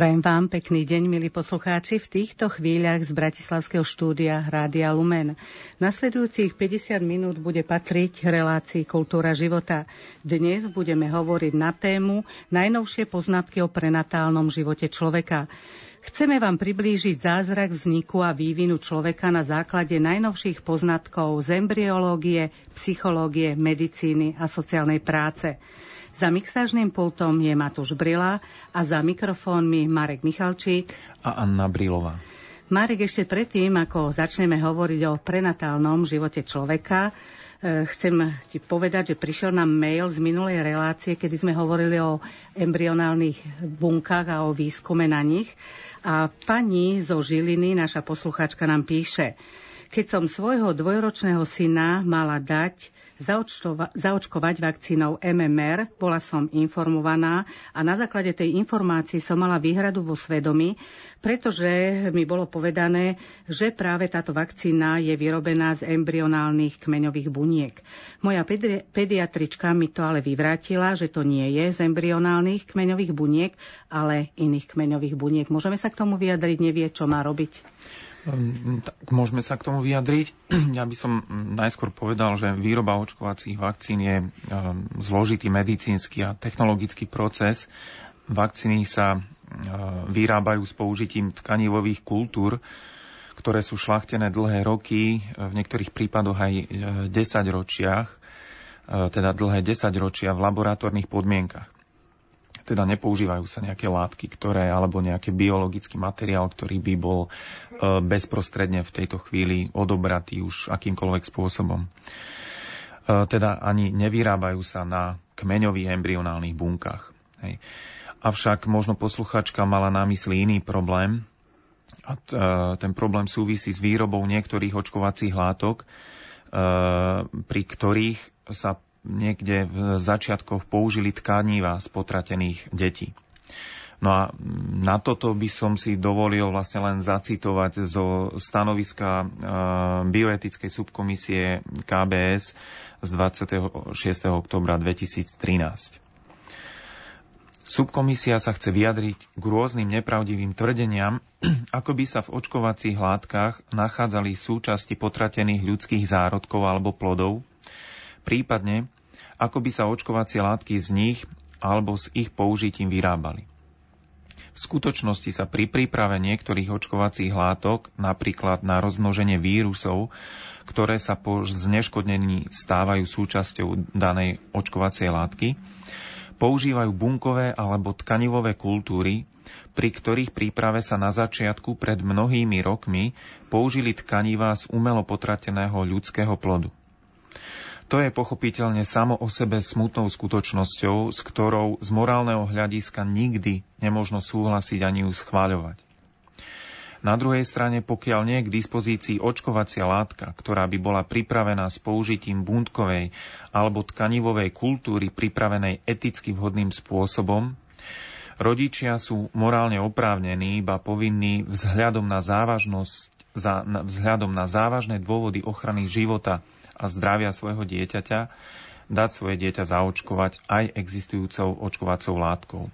Prajem vám pekný deň, milí poslucháči, v týchto chvíľach z Bratislavského štúdia Rádia Lumen. Nasledujúcich 50 minút bude patriť relácii Kultúra života. Dnes budeme hovoriť na tému najnovšie poznatky o prenatálnom živote človeka. Chceme vám priblížiť zázrak vzniku a vývinu človeka na základe najnovších poznatkov z embryológie, psychológie, medicíny a sociálnej práce. Za mixážnym pultom je Matúš Brila a za mikrofónmi Marek Michalčík a Anna Brilová. Marek, ešte predtým, ako začneme hovoriť o prenatálnom živote človeka, e, chcem ti povedať, že prišiel nám mail z minulej relácie, kedy sme hovorili o embryonálnych bunkách a o výskume na nich. A pani zo Žiliny, naša posluchačka, nám píše, keď som svojho dvojročného syna mala dať zaočkovať vakcínou MMR. Bola som informovaná a na základe tej informácii som mala výhradu vo svedomí, pretože mi bolo povedané, že práve táto vakcína je vyrobená z embryonálnych kmeňových buniek. Moja pedi- pediatrička mi to ale vyvrátila, že to nie je z embryonálnych kmeňových buniek, ale iných kmeňových buniek. Môžeme sa k tomu vyjadriť, nevie, čo má robiť? Ehm, tak môžeme sa k tomu vyjadriť. Ja by som najskôr povedal, že výroba očkovacích vakcín je zložitý medicínsky a technologický proces. Vakcíny sa vyrábajú s použitím tkanivových kultúr, ktoré sú šlachtené dlhé roky, v niektorých prípadoch aj 10 ročiach, teda dlhé 10 ročia v laboratórnych podmienkach teda nepoužívajú sa nejaké látky, ktoré, alebo nejaký biologický materiál, ktorý by bol e, bezprostredne v tejto chvíli odobratý už akýmkoľvek spôsobom. E, teda ani nevyrábajú sa na kmeňových embryonálnych bunkách. Hej. Avšak možno posluchačka mala na mysli iný problém, a e, ten problém súvisí s výrobou niektorých očkovacích látok, pri ktorých sa niekde v začiatkoch použili tkaniva z potratených detí. No a na toto by som si dovolil vlastne len zacitovať zo stanoviska e, bioetickej subkomisie KBS z 26. oktobra 2013. Subkomisia sa chce vyjadriť k rôznym nepravdivým tvrdeniam, ako by sa v očkovacích látkach nachádzali súčasti potratených ľudských zárodkov alebo plodov, prípadne ako by sa očkovacie látky z nich alebo s ich použitím vyrábali. V skutočnosti sa pri príprave niektorých očkovacích látok, napríklad na rozmnoženie vírusov, ktoré sa po zneškodnení stávajú súčasťou danej očkovacej látky, používajú bunkové alebo tkanivové kultúry, pri ktorých príprave sa na začiatku pred mnohými rokmi použili tkaniva z umelo potrateného ľudského plodu. To je pochopiteľne samo o sebe smutnou skutočnosťou, s ktorou z morálneho hľadiska nikdy nemožno súhlasiť ani ju schváľovať. Na druhej strane, pokiaľ nie je k dispozícii očkovacia látka, ktorá by bola pripravená s použitím buntkovej alebo tkanivovej kultúry pripravenej eticky vhodným spôsobom, rodičia sú morálne oprávnení, iba povinní vzhľadom na závažnosť, za, vzhľadom na závažné dôvody ochrany života a zdravia svojho dieťaťa dať svoje dieťa zaočkovať aj existujúcou očkovacou látkou.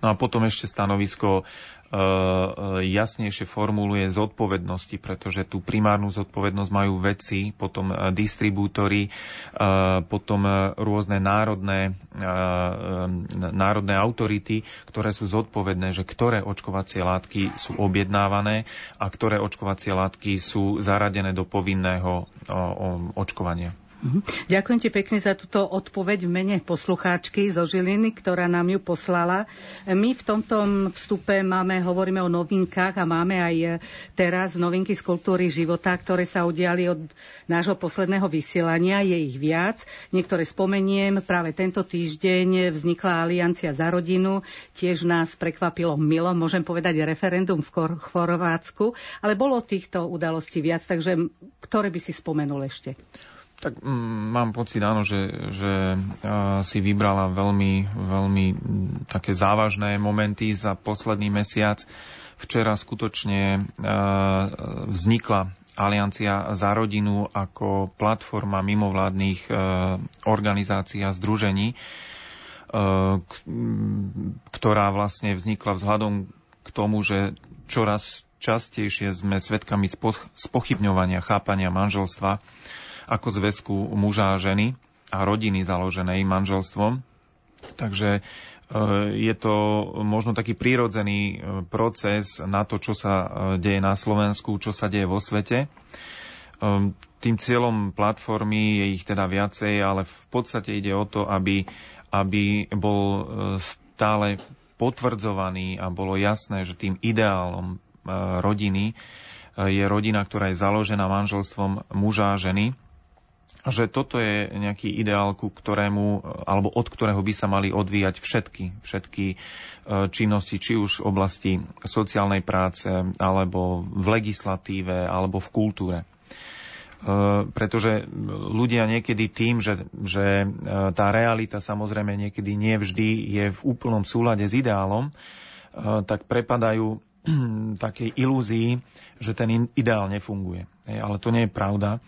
No a potom ešte stanovisko jasnejšie formuluje zodpovednosti, pretože tú primárnu zodpovednosť majú vedci, potom e, distribútory, e, potom rôzne národné, e, národné autority, ktoré sú zodpovedné, že ktoré očkovacie látky sú objednávané a ktoré očkovacie látky sú zaradené do povinného očkovania. Mhm. Ďakujem ti pekne za túto odpoveď v mene poslucháčky zo Žiliny, ktorá nám ju poslala. My v tomto vstupe máme, hovoríme o novinkách a máme aj teraz novinky z kultúry života, ktoré sa udiali od nášho posledného vysielania. Je ich viac. Niektoré spomeniem. Práve tento týždeň vznikla Aliancia za rodinu. Tiež nás prekvapilo milo, môžem povedať, referendum v Chorvátsku. Ale bolo týchto udalostí viac, takže ktoré by si spomenul ešte? Tak mm, mám pocit, áno, že, že uh, si vybrala veľmi, veľmi také závažné momenty za posledný mesiac. Včera skutočne uh, vznikla Aliancia za rodinu ako platforma mimovládnych uh, organizácií a združení, ktorá vlastne vznikla vzhľadom k tomu, že čoraz častejšie sme svedkami spochybňovania chápania manželstva ako zväzku muža a ženy a rodiny založenej manželstvom. Takže je to možno taký prírodzený proces na to, čo sa deje na Slovensku, čo sa deje vo svete. Tým cieľom platformy je ich teda viacej, ale v podstate ide o to, aby, aby bol e, stále potvrdzovaný a bolo jasné, že tým ideálom e, rodiny e, je rodina, ktorá je založená manželstvom muža a ženy. Že toto je nejaký ideál, ku ktorému, alebo od ktorého by sa mali odvíjať všetky, všetky činnosti, či už v oblasti sociálnej práce, alebo v legislatíve, alebo v kultúre. Eh, pretože ľudia niekedy tým, že, že eh, tá realita samozrejme niekedy nie vždy je v úplnom súlade s ideálom, tak prepadajú takej ilúzii, že ten ideál nefunguje. Ale to nie je pravda,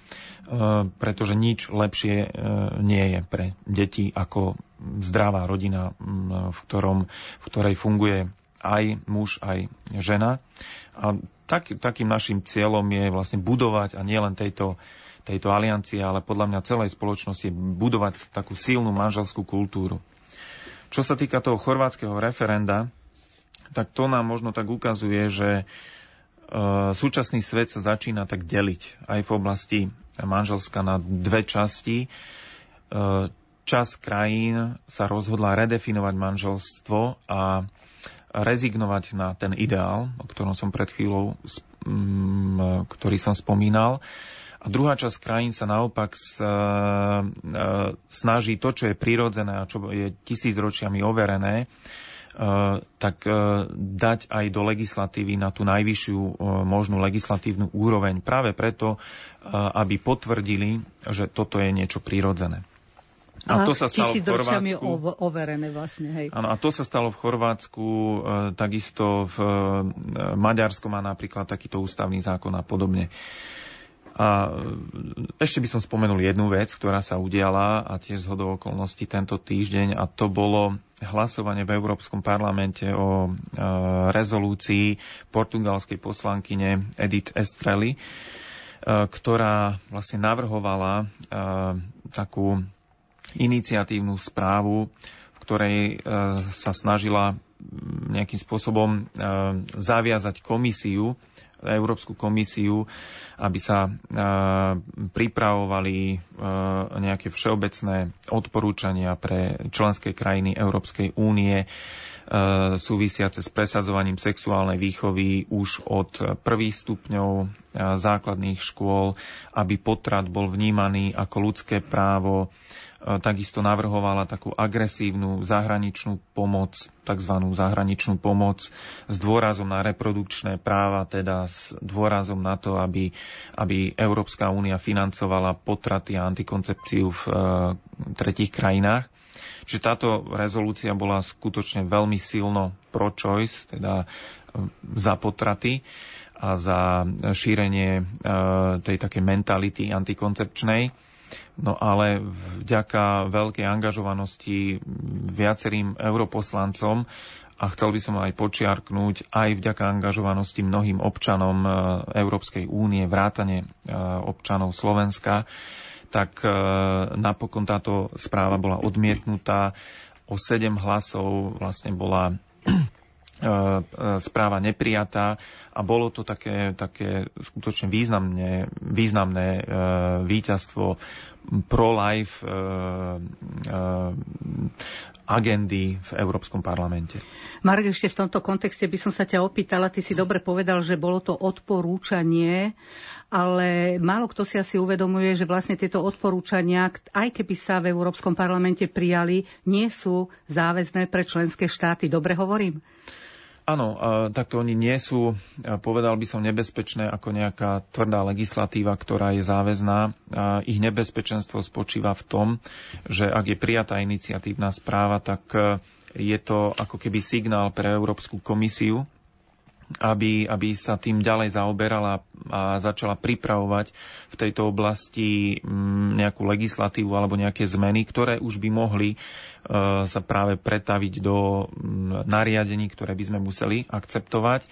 pretože nič lepšie nie je pre deti ako zdravá rodina, v, ktorom, v ktorej funguje aj muž, aj žena. A tak, takým našim cieľom je vlastne budovať a nielen tejto, tejto aliancie, ale podľa mňa celej spoločnosti budovať takú silnú manželskú kultúru. Čo sa týka toho chorvátskeho referenda, tak to nám možno tak ukazuje, že e, súčasný svet sa začína tak deliť aj v oblasti manželska na dve časti. E, čas krajín sa rozhodla redefinovať manželstvo a rezignovať na ten ideál, o ktorom som pred chvíľou, mm, ktorý som spomínal. A druhá časť krajín sa naopak e, snaží to, čo je prirodzené a čo je tisícročiami overené, tak e, dať aj do legislatívy na tú najvyššiu možnú legislatívnu úroveň. Práve preto, aby potvrdili, že toto je niečo prirodzené. A, to sa stalo v Chorvátsku. overené vlastne, hej. Áno, a to sa stalo v Chorvátsku, e, takisto v e, Maďarsku má napríklad takýto ústavný zákon a podobne. A ešte by som spomenul jednu vec, ktorá sa udiala a tiež zhodou okolností tento týždeň a to bolo hlasovanie v Európskom parlamente o e, rezolúcii portugalskej poslankyne Edith Estrely, e, ktorá vlastne navrhovala e, takú iniciatívnu správu, v ktorej sa snažila nejakým spôsobom zaviazať komisiu, Európsku komisiu, aby sa e, pripravovali nejaké všeobecné odporúčania pre členské krajiny Európskej únie súvisiace s presadzovaním sexuálnej výchovy už od prvých stupňov základných škôl, aby potrat bol vnímaný ako ľudské právo, E, takisto navrhovala takú agresívnu zahraničnú pomoc, tzv. zahraničnú pomoc s dôrazom na reprodukčné práva, teda s dôrazom na to, aby, aby Európska únia financovala potraty a antikoncepciu v e, tretich krajinách. Čiže táto rezolúcia bola skutočne veľmi silno pro-choice, teda e, za potraty a za šírenie e, tej takej mentality antikoncepčnej No ale vďaka veľkej angažovanosti viacerým europoslancom a chcel by som aj počiarknúť aj vďaka angažovanosti mnohým občanom e, Európskej únie, vrátane e, občanov Slovenska, tak e, napokon táto správa bola odmietnutá. O sedem hlasov vlastne bola správa neprijatá a bolo to také, také skutočne významné, významné víťazstvo pro-life eh, eh, agendy v Európskom parlamente. Marek, ešte v tomto kontexte by som sa ťa opýtala, ty si dobre povedal, že bolo to odporúčanie, ale málo kto si asi uvedomuje, že vlastne tieto odporúčania, aj keby sa v Európskom parlamente prijali, nie sú záväzné pre členské štáty. Dobre hovorím? Áno, takto oni nie sú, povedal by som, nebezpečné ako nejaká tvrdá legislatíva, ktorá je záväzná. Ich nebezpečenstvo spočíva v tom, že ak je prijatá iniciatívna správa, tak e, je to ako keby signál pre Európsku komisiu, aby, aby sa tým ďalej zaoberala a začala pripravovať v tejto oblasti mm, nejakú legislatívu alebo nejaké zmeny, ktoré už by mohli e, sa práve pretaviť do mm, nariadení, ktoré by sme museli akceptovať.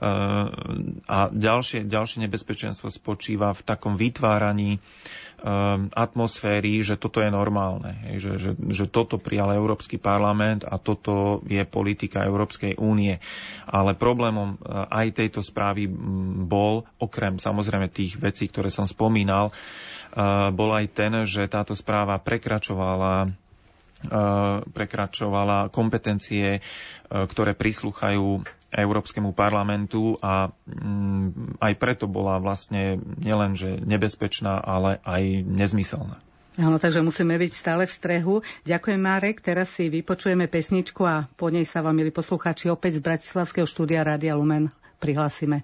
A ďalšie, ďalšie nebezpečenstvo spočíva v takom vytváraní Um, atmosféry, že toto je normálne, že, že, že toto prijal Európsky parlament a toto je politika Európskej únie. Ale problémom uh, aj tejto správy bol, okrem samozrejme tých vecí, ktoré som spomínal, bol aj ten, že táto správa prekračovala prekračovala kompetencie, ktoré prislúchajú Európskemu parlamentu a mm, aj preto bola vlastne nielen, že nebezpečná, ale aj nezmyselná. Áno, takže musíme byť stále v strehu. Ďakujem, Marek. Teraz si vypočujeme pesničku a po nej sa vám, milí poslucháči, opäť z Bratislavského štúdia Rádia Lumen prihlásime.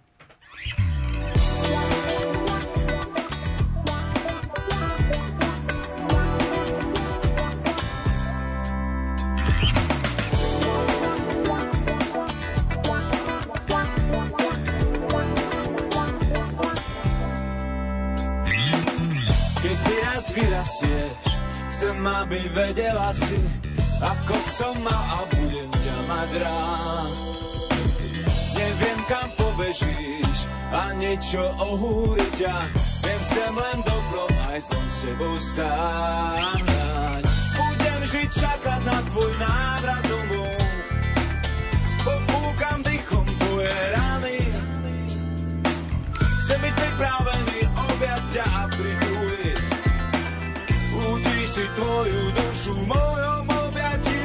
Vyrastieš Chcem, aby vedela si Ako som mal a budem ťa mať rád. Neviem, kam pobežíš Ani čo ohúri ťa. Viem, chcem len dobrom Aj s s tebou stáť Budem žiť čakať na tvoj návrat tvoju dušu mojom objatí.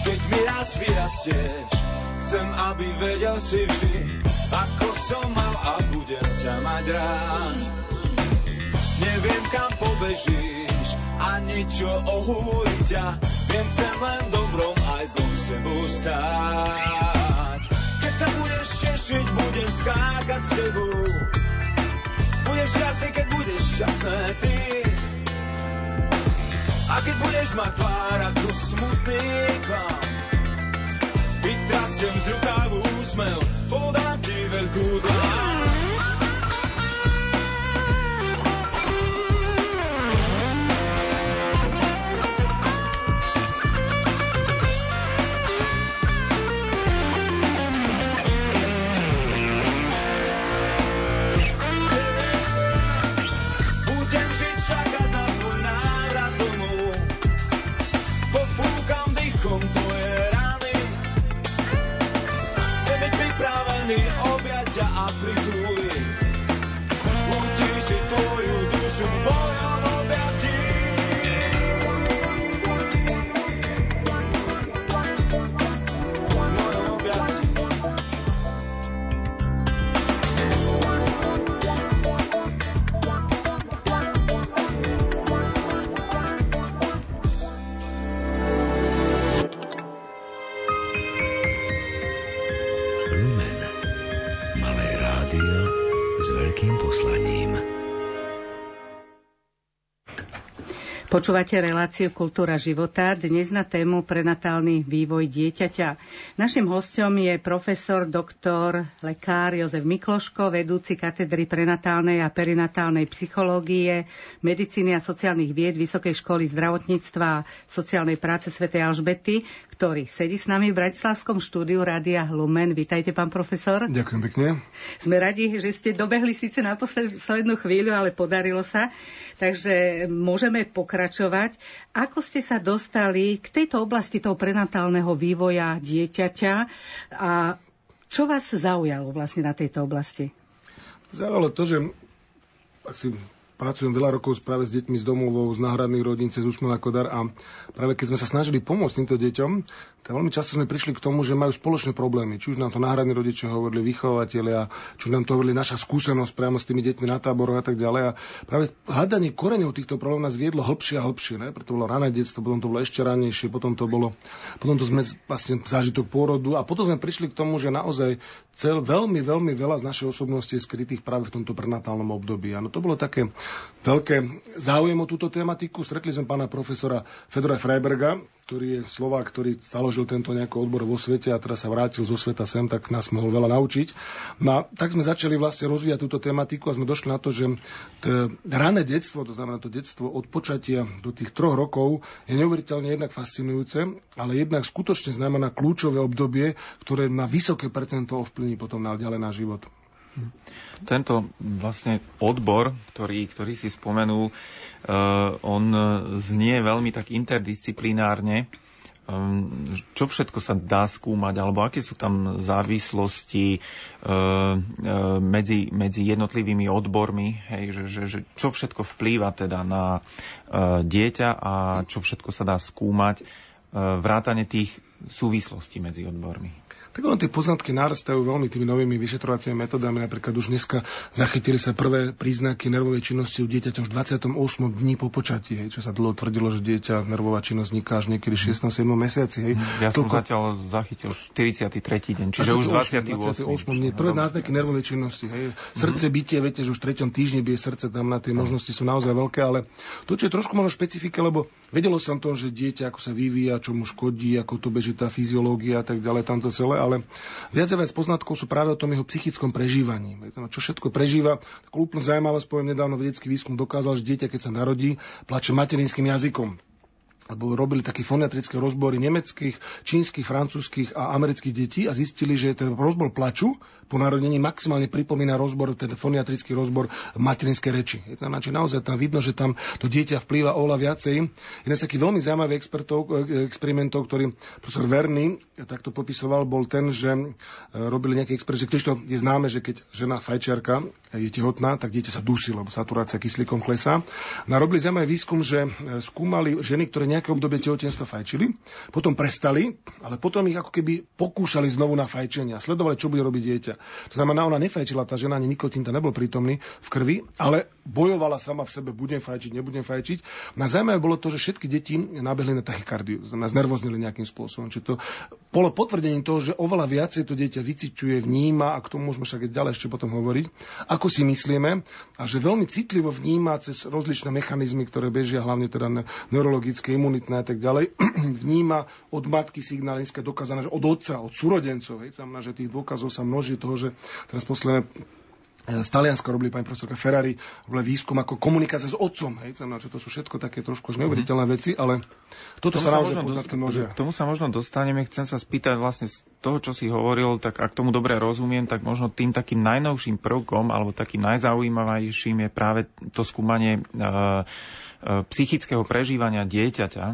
Keď mi raz vyrastieš, chcem, aby vedel si vždy, ako som mal a budem ťa mať rád. Neviem kam pobežíš, ani čo ohúri ťa. Viem, chcem len dobrom aj zlom s tebou stáť. Keď sa budeš tešiť, budem skákať s tebou. Budeš šťastný, keď budeš šťastné ty. A keď budeš mať tvár ako smutný klam, vytrasiem z rukávu úsmev, podám ti veľkú dlán. to ball. Počúvate reláciu Kultúra života, dnes na tému prenatálny vývoj dieťaťa. Našim hostom je profesor, doktor, lekár Jozef Mikloško, vedúci katedry prenatálnej a perinatálnej psychológie, medicíny a sociálnych vied Vysokej školy zdravotníctva a sociálnej práce Sv. Alžbety, ktorý sedí s nami v Bratislavskom štúdiu Rádia Lumen. Vítajte, pán profesor. Ďakujem pekne. Sme radi, že ste dobehli síce na poslednú chvíľu, ale podarilo sa. Takže môžeme pokračovať. Ako ste sa dostali k tejto oblasti toho prenatálneho vývoja dieťaťa a čo vás zaujalo vlastne na tejto oblasti? Zaujalo to, že ak si pracujem veľa rokov práve s deťmi z domovou, z náhradných rodín, cez Usmila Kodar a práve keď sme sa snažili pomôcť týmto deťom, tak veľmi často sme prišli k tomu, že majú spoločné problémy. Či už nám to náhradní rodičia hovorili, vychovateľia, či už nám to hovorili naša skúsenosť priamo s tými deťmi na táboroch a tak ďalej. A práve hľadanie koreňov týchto problémov nás viedlo hĺbšie a hĺbšie. Ne? Preto bolo rané detstvo, potom to bolo ešte ranejšie, potom to bolo, potom to sme vlastne zážitok pôrodu a potom sme prišli k tomu, že naozaj cel, veľmi, veľmi veľa z našej osobnosti je skrytých práve v tomto prenatálnom období. Ano, to bolo také veľké záujem o túto tematiku. Stretli sme pána profesora Fedora Freiberga, ktorý je Slovák, ktorý založil tento nejaký odbor vo svete a teraz sa vrátil zo sveta sem, tak nás mohol veľa naučiť. No a tak sme začali vlastne rozvíjať túto tematiku a sme došli na to, že rané detstvo, to znamená to detstvo od počatia do tých troch rokov, je neuveriteľne jednak fascinujúce, ale jednak skutočne znamená kľúčové obdobie, ktoré má vysoké percento ovplyvní potom na ďalej na život. Tento vlastne odbor, ktorý, ktorý si spomenul, uh, on znie veľmi tak interdisciplinárne. Um, čo všetko sa dá skúmať, alebo aké sú tam závislosti uh, medzi, medzi jednotlivými odbormi, hej, že, že, že čo všetko vplýva teda na dieťa a čo všetko sa dá skúmať, vrátane tých súvislostí medzi odbormi tak len tie poznatky narastajú veľmi tými novými vyšetrovacími metodami. Napríklad už dneska zachytili sa prvé príznaky nervovej činnosti u dieťaťa už 28 dní po počatí, hej, čo sa dlho tvrdilo, že dieťa nervová činnosť vzniká až niekedy 6. 7. mesiaci. Hej. Ja Toľko... som zatiaľ zachytil 43. deň, čiže 28, už 28. 28 dní. Prvé náznaky nervovej činnosti. Hej. Srdce bytie, viete, že už v 3. týždni bije srdce, tam na tie možnosti sú naozaj veľké, ale to, čo je trošku možno špecifika, lebo vedelo sa to, že dieťa ako sa vyvíja, čo mu škodí, ako to beží tá fyziológia a tak ďalej, tamto celé, ale viac a viac poznatkov sú práve o tom jeho psychickom prežívaní. Čo všetko prežíva. Takú úplne zaujímavosť poviem, nedávno vedecký výskum dokázal, že dieťa, keď sa narodí, plače materinským jazykom lebo robili také foniatrické rozbory nemeckých, čínskych, francúzskych a amerických detí a zistili, že ten rozbor plaču po narodení maximálne pripomína rozbor, ten foniatrický rozbor materinskej reči. Je to znači, naozaj tam vidno, že tam to dieťa vplýva oveľa viacej. Jeden z takých veľmi zaujímavých expertov, e, experimentov, ktorý profesor Verny takto popisoval, bol ten, že e, robili nejaký experiment, že to je známe, že keď žena fajčiarka je tehotná, tak dieťa sa dusí, lebo saturácia kyslíkom klesá. No robili zaujímavý výskum, že e, skúmali ženy, ktoré nejaké obdobie tehotenstva fajčili, potom prestali, ale potom ich ako keby pokúšali znovu na fajčenie a sledovali, čo bude robiť dieťa. To znamená, ona nefajčila, tá žena ani nikotín tam nebol prítomný v krvi, ale bojovala sama v sebe, budem fajčiť, nebudem fajčiť. Na zaujímavé bolo to, že všetky deti nabehli na tachykardiu, znamená, znervoznili nejakým spôsobom. Čiže to bolo potvrdením toho, že oveľa viacej to dieťa vyciťuje, vníma, a k tomu môžeme však ďalej ešte potom hovoriť, ako si myslíme, a že veľmi citlivo vníma cez rozličné mechanizmy, ktoré bežia, hlavne teda neurologické, imunitné a tak ďalej, vníma od matky signály, dokázané, že od otca, od súrodencov, hej, znamená, že tých dôkazov sa množí toho, že teraz posledné z Talianska robili pani profesorka Ferrari, výskum ako komunikácia s otcom. Hej, znamená, že to sú všetko také trošku neuveriteľné mm-hmm. veci, ale toto sa naozaj poznatky množia. K tomu sa možno dostaneme. Chcem sa spýtať vlastne z toho, čo si hovoril, tak ak tomu dobre rozumiem, tak možno tým takým najnovším prvkom alebo takým najzaujímavejším je práve to skúmanie uh, psychického prežívania dieťaťa.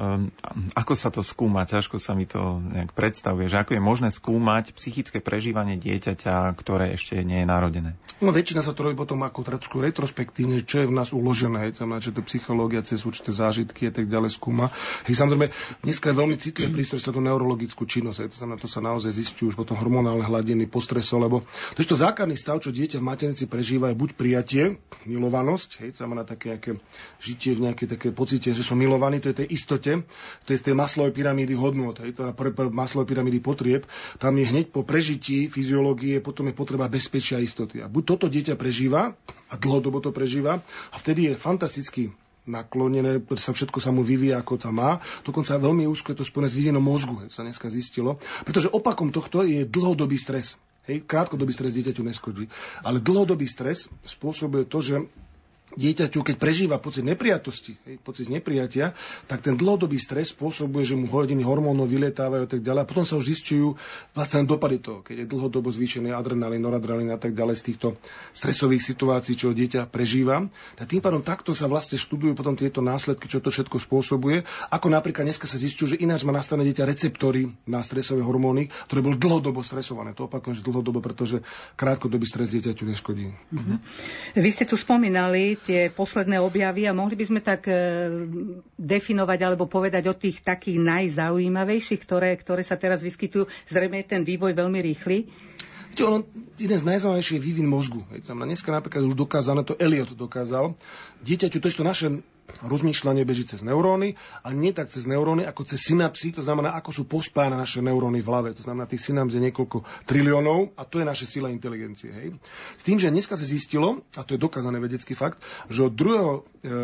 Um, ako sa to skúma? Ťažko sa mi to nejak predstavuje, že ako je možné skúmať psychické prežívanie dieťaťa, ktoré ešte nie je narodené? No väčšina sa to robí potom ako trošku retrospektívne, čo je v nás uložené, hej, znamená, že to psychológia cez určité zážitky a tak ďalej skúma. Hej, samozrejme, dneska je veľmi citlivý prístroj sa to neurologickú činnosť, hej, to znamená, to sa naozaj zistí už potom hormonálne hladiny, postreso, lebo to to základný stav, čo dieťa v maternici prežíva, je buď prijatie, milovanosť, hej, znamená také nejaké žitie v nejakej také pocite, že som milovaný, to je tej istote istote, to je z tej maslovej pyramídy hodnot, hej, pre maslovej pyramídy potrieb, tam je hneď po prežití fyziológie, potom je potreba bezpečia a istoty. A buď toto dieťa prežíva, a dlhodobo to prežíva, a vtedy je fantasticky naklonené, sa všetko sa mu vyvíja, ako tam má. Dokonca veľmi úzko je to spojené s vývinom mozgu, sa dneska zistilo. Pretože opakom tohto je dlhodobý stres. Hej, krátkodobý stres dieťaťu neskodí. Ale dlhodobý stres spôsobuje to, že dieťaťu, keď prežíva pocit nepriatosti, pocit nepriatia, tak ten dlhodobý stres spôsobuje, že mu hodiny hormónov vylietávajú a tak ďalej. A potom sa už zistujú vlastne dopady toho, keď je dlhodobo zvýšený adrenalín, noradrenalín a tak ďalej z týchto stresových situácií, čo dieťa prežíva. Tak tým pádom takto sa vlastne študujú potom tieto následky, čo to všetko spôsobuje. Ako napríklad dneska sa zistujú, že ináč má nastavené dieťa receptory na stresové hormóny, ktoré boli dlhodobo stresované. To opakujem, že dlhodobo, pretože krátkodobý stres dieťaťu neškodí. Mm-hmm. Vy ste tu spomínali tie posledné objavy a mohli by sme tak e, definovať alebo povedať o tých takých najzaujímavejších, ktoré, ktoré sa teraz vyskytujú. Zrejme je ten vývoj veľmi rýchly. Viete, ono, jeden z najzaujímavejších je vývin mozgu. Hej, tam dneska napríklad už dokázané, to Eliot dokázal. Dieťaťu, to to naše rozmýšľanie beží cez neuróny a nie tak cez neuróny, ako cez synapsy, to znamená, ako sú pospájane naše neuróny v hlave. To znamená, tých synaps je niekoľko triliónov a to je naša sila inteligencie. Hej. S tým, že dneska sa zistilo, a to je dokázaný vedecký fakt, že od druhého e,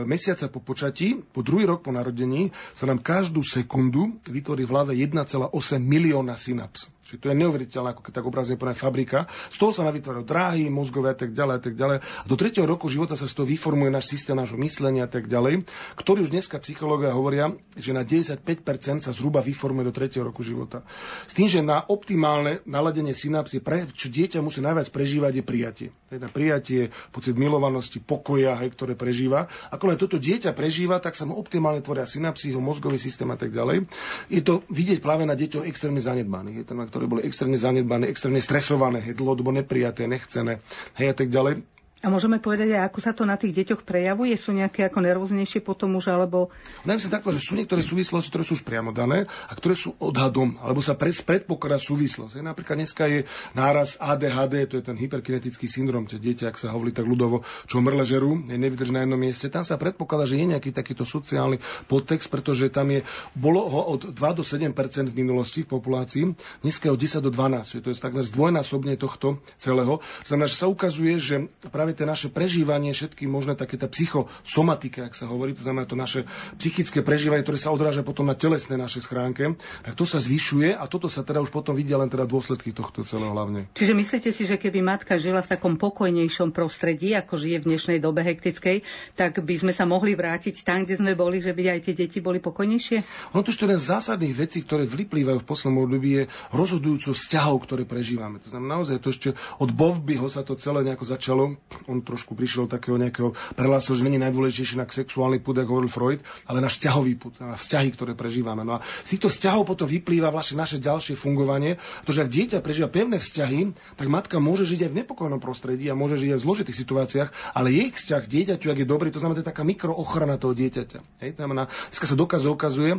mesiaca po počatí, po druhý rok po narodení, sa nám každú sekundu vytvorí v hlave 1,8 milióna synaps. Čiže to je neuveriteľné, ako keď tak obrazne povedať fabrika. Z toho sa navytvárajú dráhy, mozgové a tak ďalej a tak ďalej. Do tretieho roku života sa z toho vyformuje náš systém nášho myslenia a tak ďalej, ktorý už dneska psychológia hovoria, že na 95% sa zhruba vyformuje do tretieho roku života. S tým, že na optimálne naladenie synapsy, pre, čo dieťa musí najviac prežívať, je prijatie. Teda prijatie, pocit milovanosti, pokoja, hej, ktoré prežíva. Ako len toto dieťa prežíva, tak sa mu optimálne tvoria synapsy, jeho mozgový systém a tak ďalej. Je to vidieť práve na deťoch extrémne zanedbaných. Je to ktoré boli extrémne zanedbané, extrémne stresované, dlhodobo neprijaté, nechcené, hej, a tak ďalej. A môžeme povedať aj, ako sa to na tých deťoch prejavuje? Sú nejaké ako nervóznejšie potom už, alebo... Najmä sa takto, že sú niektoré súvislosti, ktoré sú už priamo dané a ktoré sú odhadom, alebo sa pred, predpokladá súvislosť. Napríklad dneska je náraz ADHD, to je ten hyperkinetický syndrom, tie dieťa, ak sa hovorí tak ľudovo, čo mrle žerú, nevydrží na jednom mieste. Tam sa predpokladá, že je nejaký takýto sociálny podtext, pretože tam je, bolo ho od 2 do 7 v minulosti v populácii, dneska je od 10 do 12, to je takmer zdvojnásobne tohto celého. Znamená, že sa ukazuje, že práve práve tie naše prežívanie, všetky možné také tá psychosomatika, ak sa hovorí, to znamená to naše psychické prežívanie, ktoré sa odráža potom na telesné naše schránke, tak to sa zvyšuje a toto sa teda už potom vidia len teda dôsledky tohto celého hlavne. Čiže myslíte si, že keby matka žila v takom pokojnejšom prostredí, ako žije v dnešnej dobe hektickej, tak by sme sa mohli vrátiť tam, kde sme boli, že by aj tie deti boli pokojnejšie? Ono to je jeden z zásadných vecí, ktoré vyplývajú v poslednom období, je rozhodujúco vzťahov, ktoré prežívame. To znamená naozaj to ešte od Bovbyho sa to celé nejako začalo on trošku prišiel takého nejakého, prehlásil, že není najdôležitejší na sexuálny púd, ako hovoril Freud, ale na vzťahový púd, na vzťahy, ktoré prežívame. No a z týchto vzťahov potom vyplýva vlastne naše ďalšie fungovanie, pretože ak dieťa prežíva pevné vzťahy, tak matka môže žiť aj v nepokojnom prostredí a môže žiť aj v zložitých situáciách, ale jej vzťah dieťaťu, ak je dobrý, to znamená, to je taká mikroochrana toho dieťaťa. Hej, to znamená, dneska sa dokazuje, ukazuje,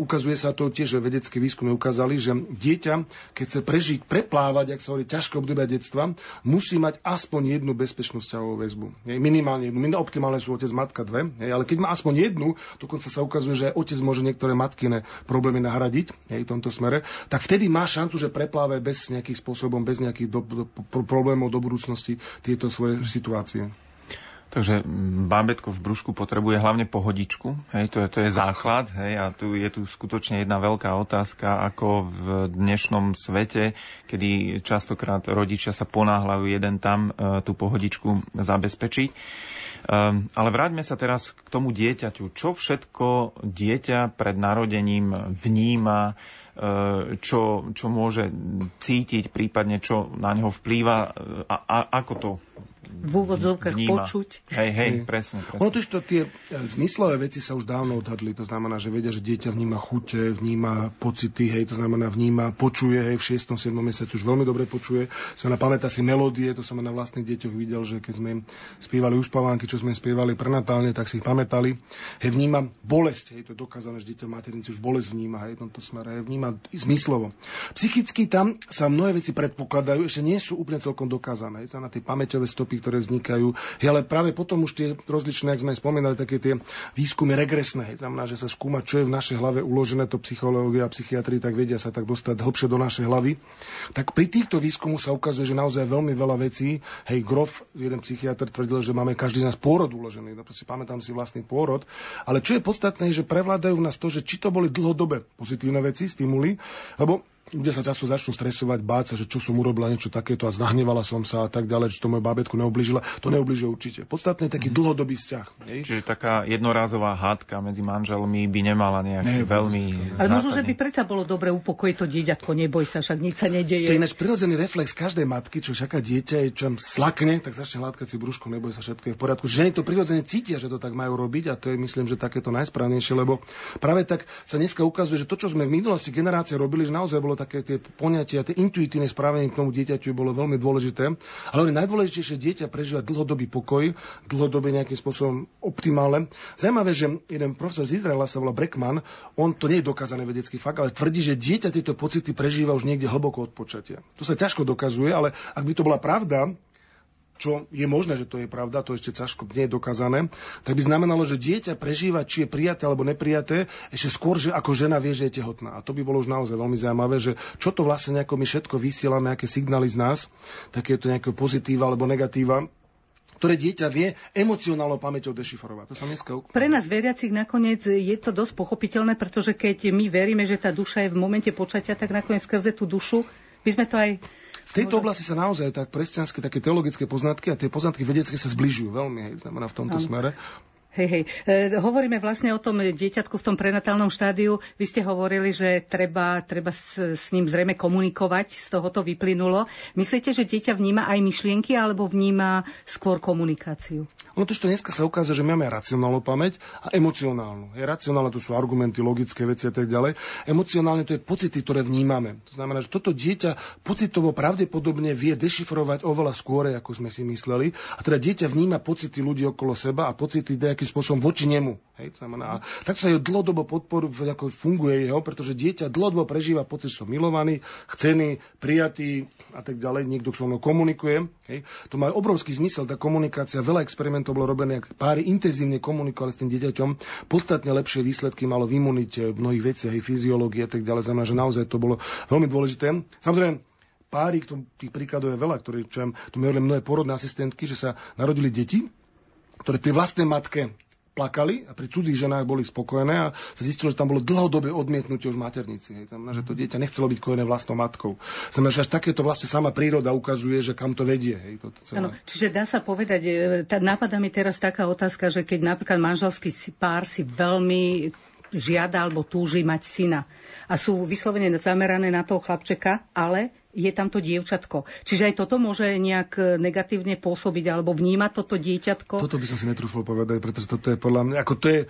ukazuje sa to tiež, že vedecké výskumy ukázali, že dieťa, keď chce prežiť, preplávať, ak sa hovorí, ťažké obdobia detstva, musí mať aspoň jednu bezpečnú vzťahovú väzbu. Minimálne. Optimálne sú otec, matka dve. Ale keď má aspoň jednu, dokonca sa ukazuje, že otec môže niektoré matkine problémy nahradiť v tomto smere, tak vtedy má šancu, že prepláve bez nejakých spôsobom, bez nejakých do, do, problémov do budúcnosti tieto svoje situácie. Takže bábetko v brúšku potrebuje hlavne pohodičku, hej, to je, to je základ, hej, a tu je tu skutočne jedna veľká otázka, ako v dnešnom svete, kedy častokrát rodičia sa ponáhľajú jeden tam e, tú pohodičku zabezpečiť. Um, ale vráťme sa teraz k tomu dieťaťu. Čo všetko dieťa pred narodením vníma, e, čo, čo môže cítiť, prípadne čo na neho vplýva a, a ako to v úvodzovkách počuť. Hej, hej, presne, presne. Ono to tie e, zmyslové veci sa už dávno odhadli, to znamená, že vedia, že dieťa vníma chute, vníma pocity, hej, to znamená vníma, počuje, hej, v 6. 7. mesiaci už veľmi dobre počuje, sa na pamätá si melódie, to som na vlastných deťoch videl, že keď sme im spievali uspávánky, čo sme im spievali prenatálne, tak si ich pamätali. Hej, vníma bolesť, hej, to je dokázané, že dieťa maternici už bolesť vníma, hej, v tomto smere, hej, vníma zmyslovo. Psychicky tam sa mnohé veci predpokladajú, ešte nie sú úplne celkom dokázané, hej, na tie pamäťové stopy, ktoré vznikajú. Hej, ale práve potom už tie rozličné, ak sme spomínali, také tie výskumy regresné, znamená, že sa skúma, čo je v našej hlave uložené, to psychológia a psychiatri tak vedia sa tak dostať hlbšie do našej hlavy. Tak pri týchto výskumoch sa ukazuje, že naozaj veľmi veľa vecí, hej, Grof, jeden psychiatr tvrdil, že máme každý z nás pôrod uložený, no si pamätám si vlastný pôrod, ale čo je podstatné, že prevládajú v nás to, že či to boli dlhodobé pozitívne veci, stimuly, lebo kde sa často začnú stresovať, báť sa, že čo som urobila niečo takéto a znahnevala som sa a tak ďalej, že to moje bábetku neublížila. To neublížuje určite. Podstatne je taký mm. dlhodobý vzťah. Nie? Čiže taká jednorázová hádka medzi manželmi by nemala nejak ne, veľmi... Ale možno, že by predsa bolo dobre upokojiť to dieťatko, neboj sa, však nič sa nedeje. To je náš prirodzený reflex každej matky, čo všaká dieťa je, čo slakne, tak začne hladkať si brúško, neboj sa, všetko je v poriadku. Ženy to prirodzene cítia, že to tak majú robiť a to je myslím, že takéto najsprávnejšie, lebo práve tak sa dneska ukazuje, že to, čo sme v minulosti generácie robili, že naozaj bolo bolo také tie poňatia, tie intuitívne správanie k tomu dieťaťu bolo veľmi dôležité. Ale najdôležitejšie dieťa prežíva dlhodobý pokoj, dlhodobý nejakým spôsobom optimálne. Zajímavé, že jeden profesor z Izraela sa volá Breckman, on to nie je dokázaný vedecký fakt, ale tvrdí, že dieťa tieto pocity prežíva už niekde hlboko od počatia. To sa ťažko dokazuje, ale ak by to bola pravda, čo je možné, že to je pravda, to ešte ťažko nie je dokázané, tak by znamenalo, že dieťa prežíva, či je prijaté alebo neprijaté, ešte skôr, že ako žena vie, že je tehotná. A to by bolo už naozaj veľmi zaujímavé, že čo to vlastne nejako my všetko vysielame, aké signály z nás, takéto nejaké pozitíva alebo negatíva, ktoré dieťa vie emocionálnou pamäťou dešifrovať. To sa dneska... Pre nás veriacich nakoniec je to dosť pochopiteľné, pretože keď my veríme, že tá duša je v momente počatia, tak nakoniec skrze tú dušu by sme to aj v tejto oblasti sa naozaj tak kresťanské, také teologické poznatky a tie poznatky vedecké sa zbližujú veľmi, hej, znamená v tomto ano. smere. Hej, hej. E, hovoríme vlastne o tom dieťatku v tom prenatálnom štádiu. Vy ste hovorili, že treba, treba s, s ním zrejme komunikovať, z toho to vyplynulo. Myslíte, že dieťa vníma aj myšlienky alebo vníma skôr komunikáciu? Ono to dneska sa ukazuje, že máme racionálnu pamäť a emocionálnu. Je racionálne to sú argumenty, logické veci a tak ďalej. Emocionálne to je pocity, ktoré vnímame. To znamená, že toto dieťa pocitovo pravdepodobne vie dešifrovať oveľa skôr, ako sme si mysleli. A teda dieťa vníma pocity ľudí okolo seba a pocity nejakým spôsobom voči nemu. Hej, to znamená, a tak sa ju dlhodobo podporu, ako funguje jeho, pretože dieťa dlhodobo prežíva pocit, že som milovaný, chcený, prijatý a tak ďalej. Niekto so mnou komunikuje. Hej. To má obrovský zmysel, tá komunikácia. Veľa experimentov bolo robené, ak páry intenzívne komunikovali s tým dieťaťom. Podstatne lepšie výsledky malo vymuniť v mnohých veciach, aj fyziológie a tak ďalej. Znamená, že naozaj to bolo veľmi dôležité. Samozrejme, páry, tých príkladov je veľa, ktoré, čo tu mi mnohé porodné asistentky, že sa narodili deti, ktoré pri vlastnej matke plakali a pri cudzích ženách boli spokojné a sa zistilo, že tam bolo dlhodobé odmietnutie už maternici. Hej. Znamená, že to dieťa nechcelo byť kojené vlastnou matkou. Znamená, že až takéto vlastne sama príroda ukazuje, že kam to vedie. Hej, to celé. Ano, čiže dá sa povedať, e, tá, napadá mi teraz taká otázka, že keď napríklad manželský pár si veľmi žiada alebo túži mať syna a sú vyslovene zamerané na toho chlapčeka, ale je tam to dievčatko. Čiže aj toto môže nejak negatívne pôsobiť alebo vnímať toto dieťatko? Toto by som si netrúfal povedať, pretože toto je podľa mňa, ako to je,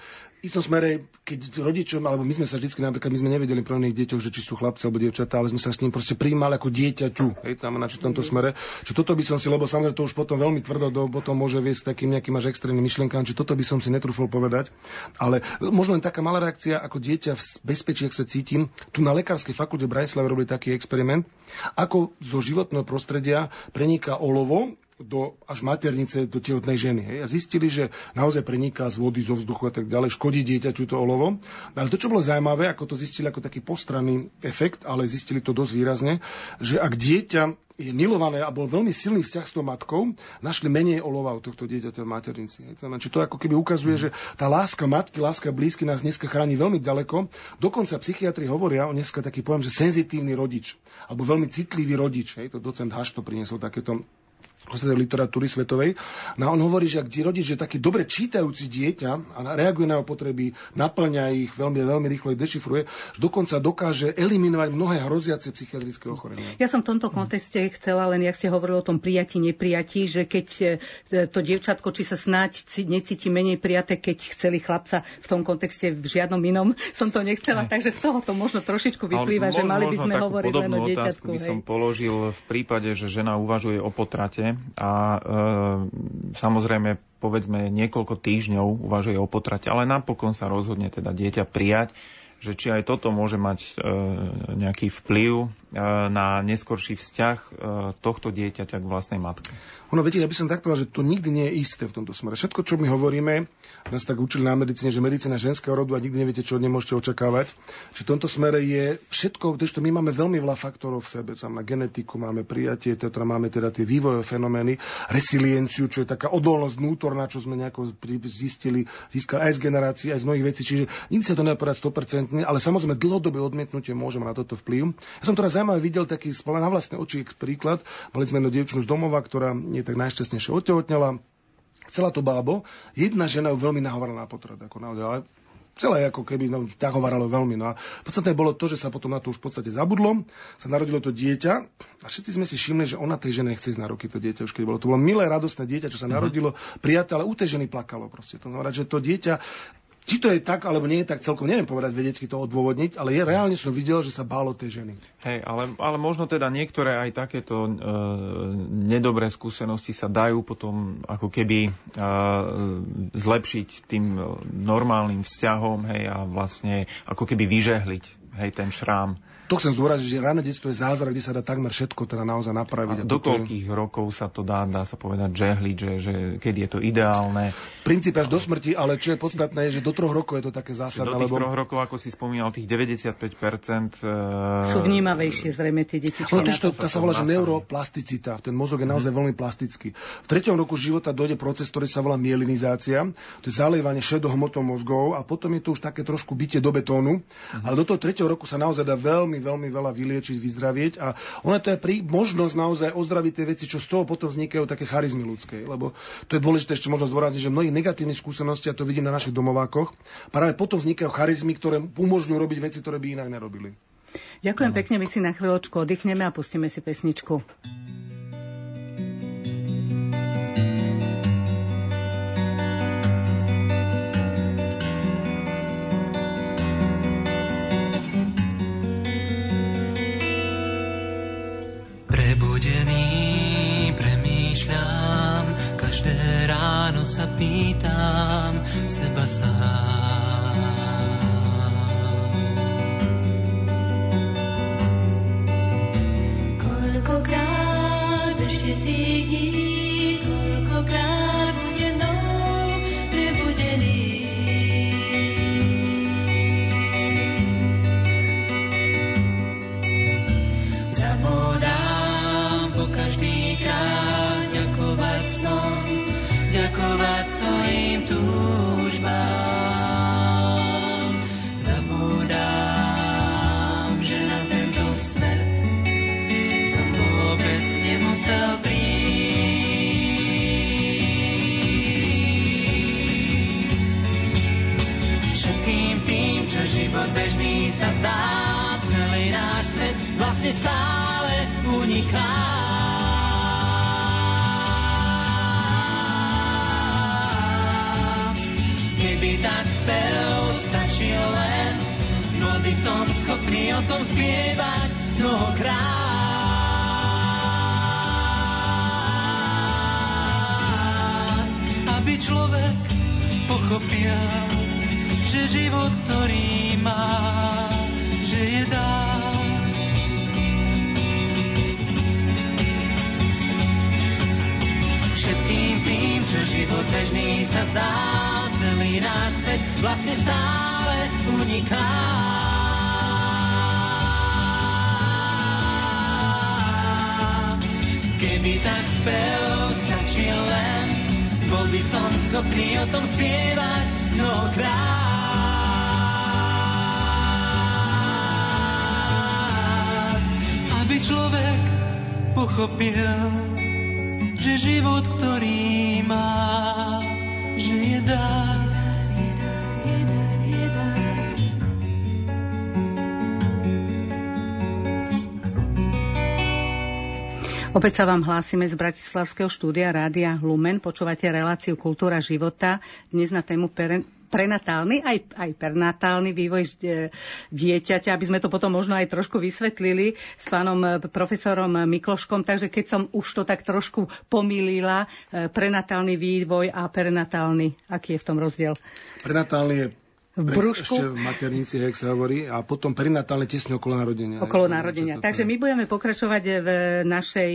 istom smere, keď rodičom, alebo my sme sa vždy napríklad, my sme nevedeli pro iných deťoch, že či sú chlapci alebo dievčatá, ale sme sa s ním proste prijímali ako dieťaťu, hej, tam na tomto smere. Že toto by som si, lebo samozrejme to už potom veľmi tvrdo do, potom môže viesť takým nejakým až extrémnym myšlienkám, či toto by som si netrúfal povedať. Ale možno len taká malá reakcia, ako dieťa v bezpečí, ak sa cítim. Tu na lekárskej fakulte Bratislave robili taký experiment, ako zo životného prostredia preniká olovo do až maternice do tehotnej ženy. Hej. A zistili, že naozaj preniká z vody, zo vzduchu a tak ďalej, škodí dieťaťu to olovo. Ale to, čo bolo zaujímavé, ako to zistili ako taký postranný efekt, ale zistili to dosť výrazne, že ak dieťa je milované a bol veľmi silný vzťah s tou matkou, našli menej olova u tohto dieťaťa v maternici. Či to ako keby ukazuje, že tá láska matky, láska blízky nás dneska chráni veľmi ďaleko. Dokonca psychiatri hovoria o dneska taký pojem, že senzitívny rodič, alebo veľmi citlivý rodič. Hej, to docent Haš to priniesol takéto literatúry svetovej. No a on hovorí, že ak rodič je taký dobre čítajúci dieťa a reaguje na jeho potreby, naplňa ich, veľmi, veľmi rýchlo ich dešifruje, že dokonca dokáže eliminovať mnohé hroziace psychiatrické ochorenia. Ja som v tomto kontexte chcela len, jak ste hovorili o tom prijatí, neprijatí, že keď e, to dievčatko, či sa snáď necíti menej prijaté, keď chceli chlapca v tom kontexte v žiadnom inom, som to nechcela, takže z toho to možno trošičku vyplýva, že mali by sme hovoriť len o dieťatku. by som položil v prípade, že žena uvažuje o potrate a e, samozrejme povedzme niekoľko týždňov uvažuje o potrate, ale napokon sa rozhodne teda dieťa prijať, že či aj toto môže mať e, nejaký vplyv e, na neskorší vzťah e, tohto dieťaťa k vlastnej matke. Ono, viete, ja by som tak povedal, že to nikdy nie je isté v tomto smere. Všetko, čo my hovoríme, nás tak učili na medicíne, že medicína ženského rodu a nikdy neviete, čo od nej môžete očakávať. Že v tomto smere je všetko, to my máme veľmi veľa faktorov v sebe. Tam na genetiku máme prijatie, teda máme teda tie vývojové fenomény, resilienciu, čo je taká odolnosť vnútorná, čo sme nejako zistili, získali aj z generácií, aj z mnohých vecí. Čiže nikdy sa to nepovedať 100%, ale samozrejme dlhodobé odmietnutie môže na toto vplyv. Ja som teraz zaujímavé videl taký na vlastné oči príklad. Mali sme jednu dievčinu z domova, ktorá je tak najšťastnejšie otehotnela. Chcela to bábo. Jedna žena ju veľmi nahovorila na potrat. Ako naozaj, ale celé ako keby no, ťahovaralo veľmi. No a podstatné bolo to, že sa potom na to už v podstate zabudlo, sa narodilo to dieťa a všetci sme si všimli, že ona tej žene chce ísť na ruky to dieťa, už keď bolo. To bolo milé, radostné dieťa, čo sa mhm. narodilo, prijaté, ale u tej ženy plakalo proste. To znamená, že to dieťa či to je tak, alebo nie je tak, celkom neviem povedať vedecky to odôvodniť, ale je reálne som videl, že sa bálo tej ženy. Hej, ale, ale možno teda niektoré aj takéto e, nedobré skúsenosti sa dajú potom ako keby e, zlepšiť tým normálnym vzťahom, hej, a vlastne ako keby vyžehliť, hej, ten šrám to chcem zdôraziť, že rané detstvo je zázrak, kde sa dá takmer všetko teda naozaj napraviť. A, a do koľkých je... rokov sa to dá, dá sa povedať, žehliť, že, že keď je to ideálne? V princípe až do smrti, ale čo je podstatné, je, že do troch rokov je to také zásadné. Do tých lebo... troch rokov, ako si spomínal, tých 95% uh... sú vnímavejšie zrejme tie deti. No, to, to, sa volá, že neuroplasticita. Ten mozog je naozaj mm. veľmi plastický. V treťom roku života dojde proces, ktorý sa volá mielinizácia. To je zalievanie šedohmotom mozgov a potom je to už také trošku bytie do betónu. Mm-hmm. Ale do toho tretieho roku sa naozaj dá veľmi veľmi, veľa vyliečiť, vyzdravieť a ono to je pri, možnosť naozaj ozdraviť tie veci, čo z toho potom vznikajú také charizmy ľudskej. Lebo to je dôležité ešte možno zdôrazniť, že mnohí negatívne skúsenosti, a to vidím na našich domovákoch, práve potom vznikajú charizmy, ktoré umožňujú robiť veci, ktoré by inak nerobili. Ďakujem no. pekne, my si na chvíľočku oddychneme a pustíme si pesničku. Sa pýtam seba sám. Spev stačil len, bol by som schopný o tom spievať mnohokrát. Aby človek pochopil, že život, ktorý má, že je dar. Opäť sa vám hlásime z Bratislavského štúdia Rádia Lumen. Počúvate reláciu Kultúra života. Dnes na tému prenatálny, aj, aj pernatálny vývoj dieťaťa, aby sme to potom možno aj trošku vysvetlili s pánom eh, profesorom Mikloškom. Takže keď som už to tak trošku pomýlila, eh, prenatálny vývoj a pernatálny, aký je v tom rozdiel? Prenatálny je v brúšku. Ešte v maternici, jak sa hovorí, a potom perinatálne tesne okolo narodenia. Okolo narodenia. Takže my budeme pokračovať v našej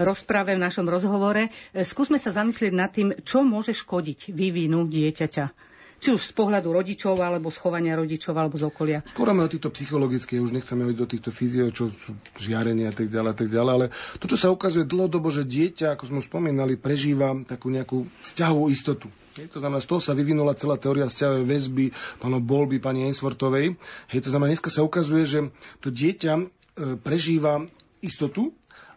rozprave, v našom rozhovore. Skúsme sa zamyslieť nad tým, čo môže škodiť vývinu dieťaťa či už z pohľadu rodičov, alebo schovania rodičov, alebo z okolia. Skôr máme o týchto psychologické, už nechceme ísť do týchto fyzio, čo sú žiarenia a tak ďalej, a tak ďalej, ale to, čo sa ukazuje dlhodobo, že dieťa, ako sme už spomínali, prežíva takú nejakú vzťahovú istotu. Hej, to znamená, z toho sa vyvinula celá teória vzťahovej väzby pánom Bolby, pani Ainswortovej. Hej, to znamená, dneska sa ukazuje, že to dieťa e, prežíva istotu,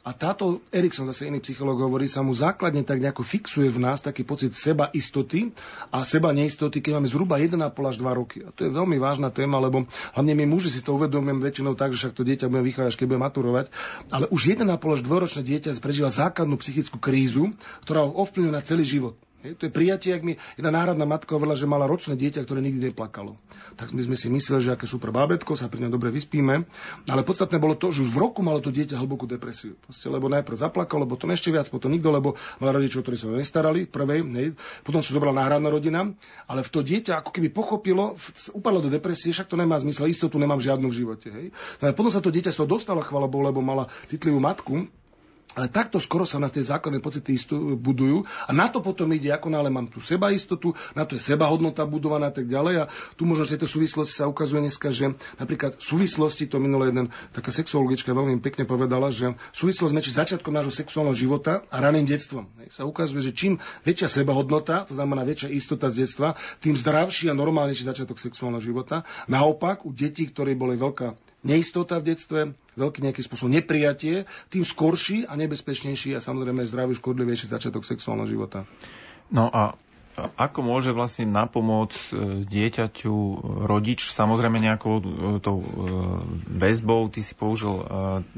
a táto, Erikson, zase iný psychológ hovorí, sa mu základne tak nejako fixuje v nás taký pocit seba istoty a seba neistoty, keď máme zhruba 1,5 až 2 roky. A to je veľmi vážna téma, lebo hlavne my muži si to uvedomujeme väčšinou tak, že však to dieťa bude vychádzať, keď bude maturovať. Ale už 1,5 až 2 ročné dieťa prežíva základnú psychickú krízu, ktorá ho ovplyvňuje na celý život. To je prijatie, ak mi jedna náhradná matka hovorila, že mala ročné dieťa, ktoré nikdy neplakalo. Tak my sme si mysleli, že aké super bábetko, sa pri ňom dobre vyspíme. Ale podstatné bolo to, že už v roku malo to dieťa hlbokú depresiu. Proste, lebo najprv zaplakalo, lebo to ešte viac, potom nikto, lebo mal rodičov, ktorí sa nestarali, prvej, hej. potom sa zobrala náhradná rodina, ale v to dieťa ako keby pochopilo, upadlo do depresie, však to nemá zmysel, istotu nemám žiadnu v živote. Hej. Potom sa to dieťa z toho dostalo, chvala Bohu, lebo mala citlivú matku, ale takto skoro sa na tie základné pocity budujú a na to potom ide, ako nále mám tú seba istotu, na to je seba hodnota budovaná a tak ďalej. A tu možno z tejto súvislosti sa ukazuje dneska, že napríklad v súvislosti, to minulé jeden taká sexuologička veľmi pekne povedala, že súvislosť medzi začiatkom nášho sexuálneho života a raným detstvom. Hej, sa ukazuje, že čím väčšia seba hodnota, to znamená väčšia istota z detstva, tým zdravší a normálnejší začiatok sexuálneho života. Naopak, u detí, ktorí boli veľká neistota v detstve, veľký nejaký spôsob neprijatie, tým skorší a nebezpečnejší a samozrejme zdravý, škodlivejší začiatok sexuálneho života. No a ako môže vlastne napomôcť e, dieťaťu rodič, samozrejme nejakou e, tou e, väzbou, ty si použil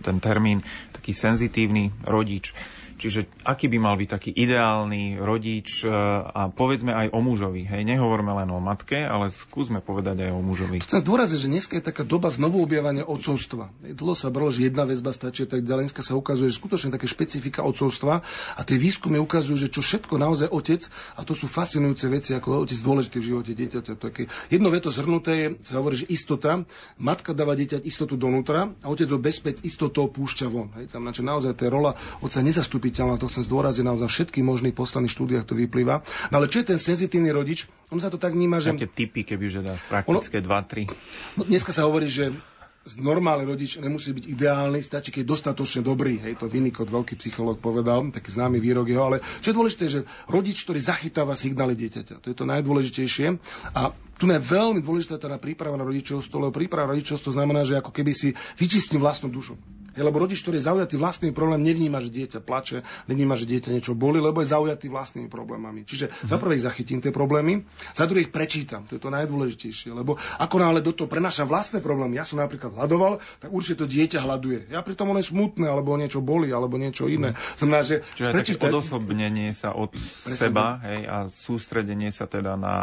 ten termín taký senzitívny rodič. Čiže aký by mal byť taký ideálny rodič e, a povedzme aj o mužovi. Hej, nehovorme len o matke, ale skúsme povedať aj o mužovi. Chcem zdôraziť, že dneska je taká doba znovu objavania otcovstva. Dlho sa bralo, že jedna väzba stačí, tak ďalej. Dneska sa ukazuje, že skutočne také špecifika otcovstva a tie výskumy ukazujú, že čo všetko naozaj otec, a to sú fascinujúce veci, ako otec dôležitý v živote dieťaťa. Také jedno veto zhrnuté je, sa hovorí, že istota, matka dáva dieťa istotu donútra a otec ho bezpäť istotou púšťa von. Hej, tam, naozaj tá rola otca nezastupí nezastupiteľná, to chcem zdôraziť naozaj všetkých možných poslaných štúdiách to vyplýva. No ale čo je ten senzitívny rodič? On sa to tak vníma, že... Také typy, keby že dáš praktické ono... 2-3. No, dneska sa hovorí, že normálny rodič nemusí byť ideálny, stačí, keď je dostatočne dobrý. Hej, to Winnicott, veľký psychológ, povedal, taký známy výrok jeho, ale čo je dôležité, že rodič, ktorý zachytáva signály dieťaťa, to je to najdôležitejšie. A tu je veľmi dôležitá teda príprava na rodičovstvo, lebo príprava na rodičovstvo znamená, že ako keby si vyčistím vlastnú dušu. Lebo rodič, ktorý je zaujatý vlastným problémom, nevníma, že dieťa plače, nevníma, že dieťa niečo boli, lebo je zaujatý vlastnými problémami. Čiže uh-huh. za prvé ich zachytím tie problémy, za druhé ich prečítam. To je to najdôležitejšie. Lebo ako náhle do toho prenášam vlastné problémy, ja som napríklad hľadoval, tak určite to dieťa hľaduje. Ja pritom ono je smutné, alebo niečo boli, alebo niečo iné. Uh-huh. Znamená, že Čiže prečítať... také odosobnenie sa od seba hej, a sústredenie sa teda na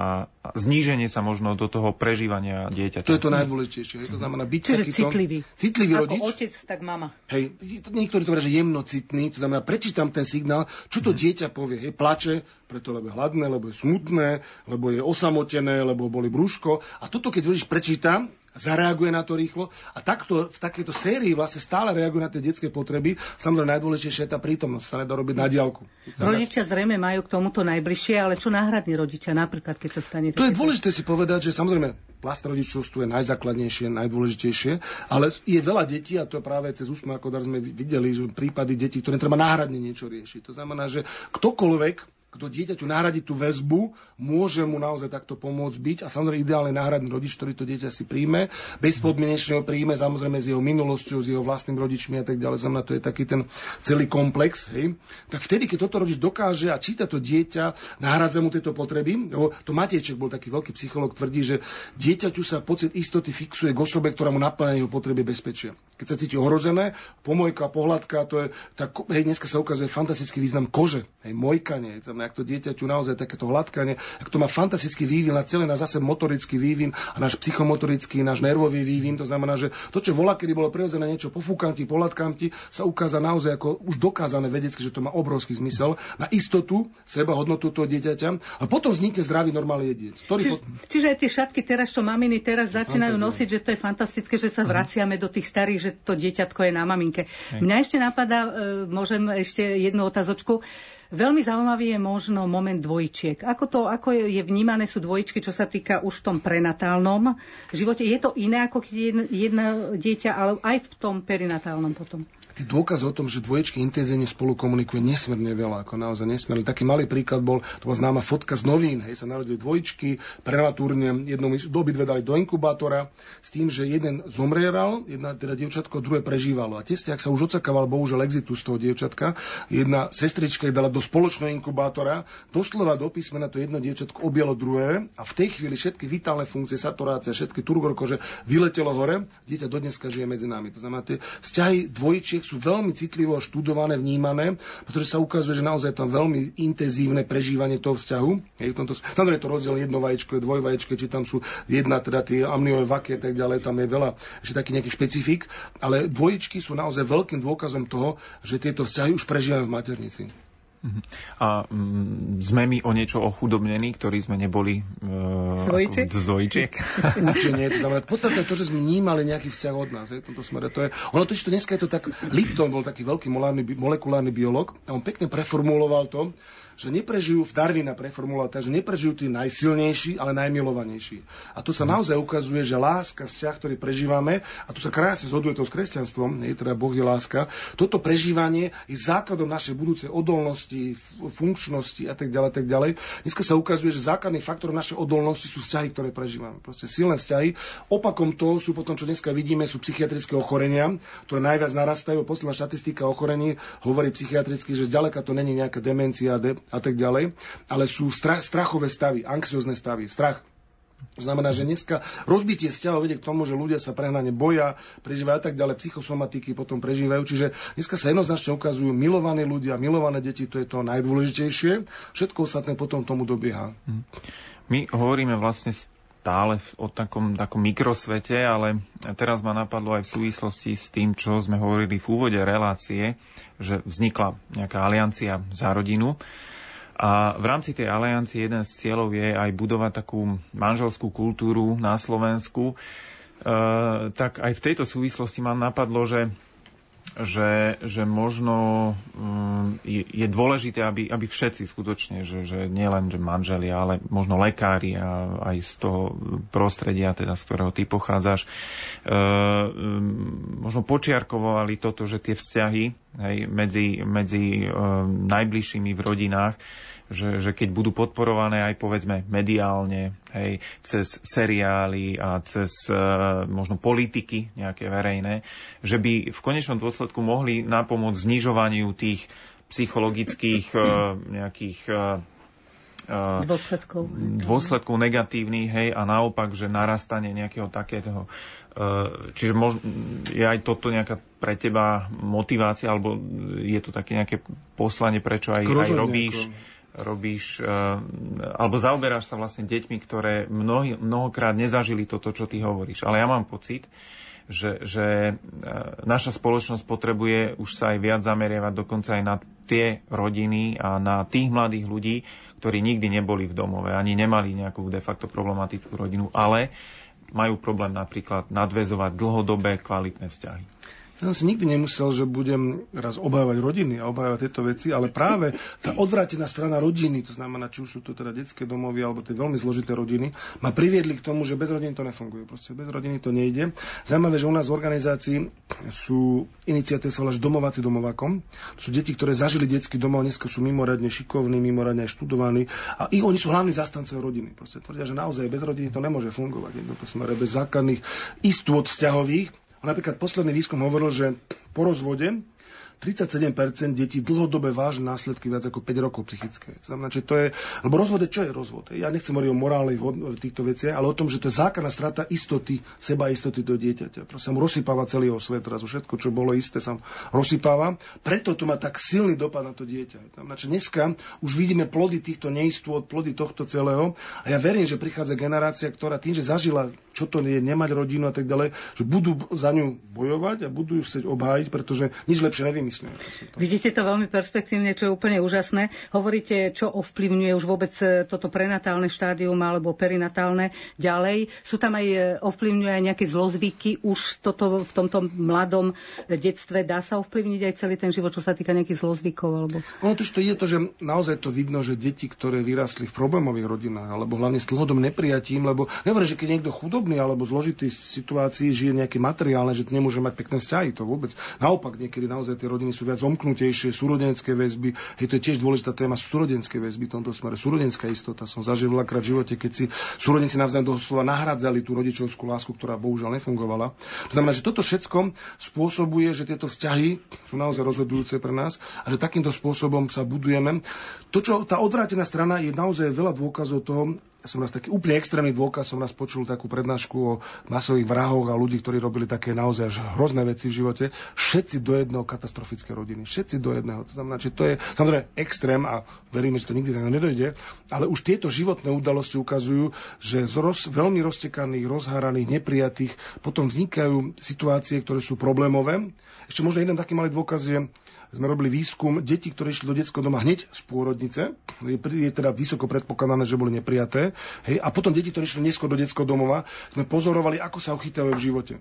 zníženie sa možno do toho prežívania dieťaťa. To je to najdôležitejšie. To znamená byť Čiže citlivý. Citlivý Ako rodič. otec, tak mama Hej, niektorí to že jemnocitný, to znamená, prečítam ten signál, čo to mm. dieťa povie. Hej, plače, preto lebo je hladné, lebo je smutné, lebo je osamotené, lebo boli brúško. A toto, keď rodič prečítam, zareaguje na to rýchlo a takto v takejto sérii vlastne stále reaguje na tie detské potreby. Samozrejme najdôležitejšia je tá prítomnosť, sa nedá robiť na diálku. Rodičia zrejme majú k tomuto najbližšie, ale čo náhradní rodičia napríklad, keď sa stane To je dôležité si povedať, že samozrejme plast rodičovstvo je najzákladnejšie, najdôležitejšie, ale je veľa detí, a to práve cez úsmev ako sme videli, že prípady detí, ktoré treba náhradne niečo riešiť. To znamená, že ktokoľvek kto dieťaťu nahradí tú väzbu, môže mu naozaj takto pomôcť byť a samozrejme ideálne náhradný rodič, ktorý to dieťa si príjme, bezpodmienečne ho príjme, samozrejme s jeho minulosťou, s jeho vlastným rodičmi a tak ďalej, znamená to je taký ten celý komplex, hej. Tak vtedy, keď toto rodič dokáže a číta to dieťa, nahradza mu tieto potreby, lebo to Matieček bol taký veľký psycholog, tvrdí, že dieťaťu sa pocit istoty fixuje k osobe, ktorá mu naplňa jeho potreby bezpečia. Keď sa cíti ohrozené, pomojka, pohľadka, to je, tak, hej, dneska sa ukazuje fantastický význam kože, hej, mojkanie, ak to dieťaťu naozaj takéto hladkanie, ak to má fantastický vývin a celé na zase motorický vývin a náš psychomotorický, náš nervový vývin, to znamená, že to, čo volá, kedy bolo prirodzené niečo pofúkanti, pohľadkanti, sa ukáza naozaj ako už dokázané vedecky, že to má obrovský zmysel na istotu, seba hodnotu toho dieťaťa a potom vznikne zdravý normálny jedinec. Čiže, po... čiže aj tie šatky teraz, čo maminy teraz začínajú Fantázia. nosiť, že to je fantastické, že sa mhm. vraciame do tých starých, že to dieťatko je na maminke. Hej. Mňa ešte napadá, e, môžem ešte jednu otázočku. Veľmi zaujímavý je možno moment dvojčiek. Ako, to, ako je vnímané sú dvojčky, čo sa týka už v tom prenatálnom živote? Je to iné ako keď jedno dieťa, ale aj v tom perinatálnom potom? Tých dôkazov o tom, že dvoječky intenzívne spolu komunikuje nesmierne veľa, ako naozaj nesmierne. Taký malý príklad bol, to bola známa fotka z novín, hej, sa narodili dvojčky, prematúrne, jednom doby dve dali do inkubátora, s tým, že jeden zomrieval, jedna teda dievčatko, druhé prežívalo. A tesne, ak sa už očakával, bohužiaľ exitus toho dievčatka, jedna sestrička je dala do spoločného inkubátora, doslova do písmena to jedno dievčatko objalo druhé a v tej chvíli všetky vitálne funkcie, saturácia, všetky turgorko, že vyletelo hore, dieťa dodneska žije medzi nami. To znamená, tie vzťahy dvojčiek sú veľmi citlivo študované, vnímané, pretože sa ukazuje, že naozaj tam veľmi intenzívne prežívanie toho vzťahu. Je tomto, samozrejme to rozdiel jedno vajíčko, dvojvajíčko, či tam sú jedna, teda tie amniové vaky a tak ďalej, tam je veľa ešte takých nejakých špecifik, ale dvojičky sú naozaj veľkým dôkazom toho, že tieto vzťahy už prežívame v maternici. A mm, sme my o niečo ochudobnení, ktorí sme neboli Dvojčiek? z dvojčiek? Určite nie. To znamená, podstatné je to, že sme vnímali nejaký vzťah od nás. Je, v tomto smere. To je, ono to, to dneska je to tak, Lipton bol taký veľký molekulárny biolog a on pekne preformuloval to, že neprežijú, v Darwina preformuloval tak, že neprežijú tí najsilnejší, ale najmilovanejší. A tu sa naozaj ukazuje, že láska, vzťah, ktorý prežívame, a tu sa krásne zhoduje to s kresťanstvom, nie, teda Boh je láska, toto prežívanie je základom našej budúcej odolnosti, funkčnosti a tak ďalej, tak ďalej. Dneska sa ukazuje, že základný faktor našej odolnosti sú vzťahy, ktoré prežívame. Proste silné vzťahy. Opakom toho sú potom, čo dneska vidíme, sú psychiatrické ochorenia, ktoré najviac narastajú. Posledná štatistika ochorení hovorí psychiatricky, že zďaleka to není nejaká demencia, de- a tak ďalej, ale sú strach, strachové stavy, anxiozne stavy, strach. To znamená, že dneska rozbitie vzťahov vedie k tomu, že ľudia sa prehnane boja, prežívajú a tak ďalej, psychosomatiky potom prežívajú. Čiže dneska sa jednoznačne ukazujú milovaní ľudia, milované deti, to je to najdôležitejšie. Všetko ostatné potom tomu dobieha. Hm. My hovoríme vlastne stále o takom, takom mikrosvete, ale teraz ma napadlo aj v súvislosti s tým, čo sme hovorili v úvode relácie, že vznikla nejaká aliancia za rodinu. A v rámci tej aliancie jeden z cieľov je aj budovať takú manželskú kultúru na Slovensku. E, tak aj v tejto súvislosti ma napadlo, že že, že možno um, je, je dôležité, aby, aby všetci skutočne, že, že nie len že manželia, ale možno lekári a aj z toho prostredia, teda z ktorého ty pochádzaš, uh, um, možno počiarkovali toto, že tie vzťahy hej, medzi, medzi uh, najbližšími v rodinách že, že keď budú podporované aj povedzme mediálne, hej, cez seriály a cez uh, možno politiky nejaké verejné, že by v konečnom dôsledku mohli napomôcť znižovaniu tých psychologických uh, nejakých uh, dôsledkov. dôsledkov negatívnych, hej, a naopak, že narastanie nejakého takého. Čiže možno, je aj toto nejaká pre teba motivácia, alebo je to také nejaké poslanie, prečo aj, aj robíš, ako robíš, eh, alebo zaoberáš sa vlastne deťmi, ktoré mnohy, mnohokrát nezažili toto, čo ty hovoríš. Ale ja mám pocit, že, že eh, naša spoločnosť potrebuje už sa aj viac zameriavať dokonca aj na tie rodiny a na tých mladých ľudí, ktorí nikdy neboli v domove, ani nemali nejakú de facto problematickú rodinu, ale majú problém napríklad nadvezovať dlhodobé kvalitné vzťahy. Ja som si nikdy nemusel, že budem raz obávať rodiny a obávať tieto veci, ale práve tá odvrátená strana rodiny, to znamená, či už sú to teda detské domovy alebo tie veľmi zložité rodiny, ma priviedli k tomu, že bez rodiny to nefunguje. Proste bez rodiny to nejde. Zaujímavé, že u nás v organizácii sú iniciatívy sa voláš domováci domovakom. To sú deti, ktoré zažili detský domov, dneska sú mimoriadne šikovní, mimoriadne študovaní a ich, oni sú hlavní zastancov rodiny. Proste tvrdia, že naozaj bez rodiny to nemôže fungovať. Jedno to smere bez základných istôt vzťahových Napríklad posledný výskum hovoril, že po rozvode 37% detí dlhodobé vážne následky viac ako 5 rokov psychické. To znamená, že to je, lebo rozvod je, čo je rozvod? Ja nechcem hovoriť o morálnych týchto veciach, ale o tom, že to je základná strata istoty, seba istoty do dieťaťa. Proste mu rozsypáva celý jeho svet, raz všetko, čo bolo isté, sa rozsypáva. Preto to má tak silný dopad na to dieťa. Znamená, dneska už vidíme plody týchto neistôt, plody tohto celého. A ja verím, že prichádza generácia, ktorá tým, že zažila, čo to je nemať rodinu a tak ďalej, že budú za ňu bojovať a budú ju chcieť obhájiť, pretože nič lepšie nevím vymyslia. Vidíte to veľmi perspektívne, čo je úplne úžasné. Hovoríte, čo ovplyvňuje už vôbec e, toto prenatálne štádium alebo perinatálne ďalej. Sú tam aj, e, ovplyvňuje aj nejaké zlozvyky už toto, v tomto mladom detstve. Dá sa ovplyvniť aj celý ten život, čo sa týka nejakých zlozvykov? Alebo... Ono to, je to, že naozaj to vidno, že deti, ktoré vyrastli v problémových rodinách, alebo hlavne s dlhodom neprijatím, lebo nehovorím, že keď niekto chudobný alebo zložitý situácii žije nejaké materiálne, že nemôže mať pekné vzťahy, to vôbec. Naopak, niekedy naozaj tie rodiny sú viac omknutejšie, súrodenské väzby. Hej, to je tiež dôležitá téma, súrodenské väzby v tomto smere. Súrodenská istota. Som zažil veľakrát v živote, keď si súrodenci navzájom doslova nahradzali tú rodičovskú lásku, ktorá bohužiaľ nefungovala. To znamená, že toto všetko spôsobuje, že tieto vzťahy sú naozaj rozhodujúce pre nás a že takýmto spôsobom sa budujeme. To, čo tá odvrátená strana je naozaj veľa dôkazov toho, som raz taký úplne extrémny dôkaz, som raz počul takú prednášku o masových vrahoch a ľudí, ktorí robili také naozaj až hrozné veci v živote. Všetci do jedného katastrofické rodiny. Všetci do jedného. To znamená, že to je samozrejme extrém a veríme, že to nikdy tak nedojde, ale už tieto životné udalosti ukazujú, že z roz, veľmi roztekaných, rozháraných, neprijatých potom vznikajú situácie, ktoré sú problémové. Ešte možno jeden taký malý dôkaz je, sme robili výskum detí, ktoré išli do detského doma hneď z pôrodnice. Je, teda vysoko predpokladané, že boli neprijaté. Hej, a potom deti, ktoré išli neskôr do detského domova, sme pozorovali, ako sa uchytávajú v živote.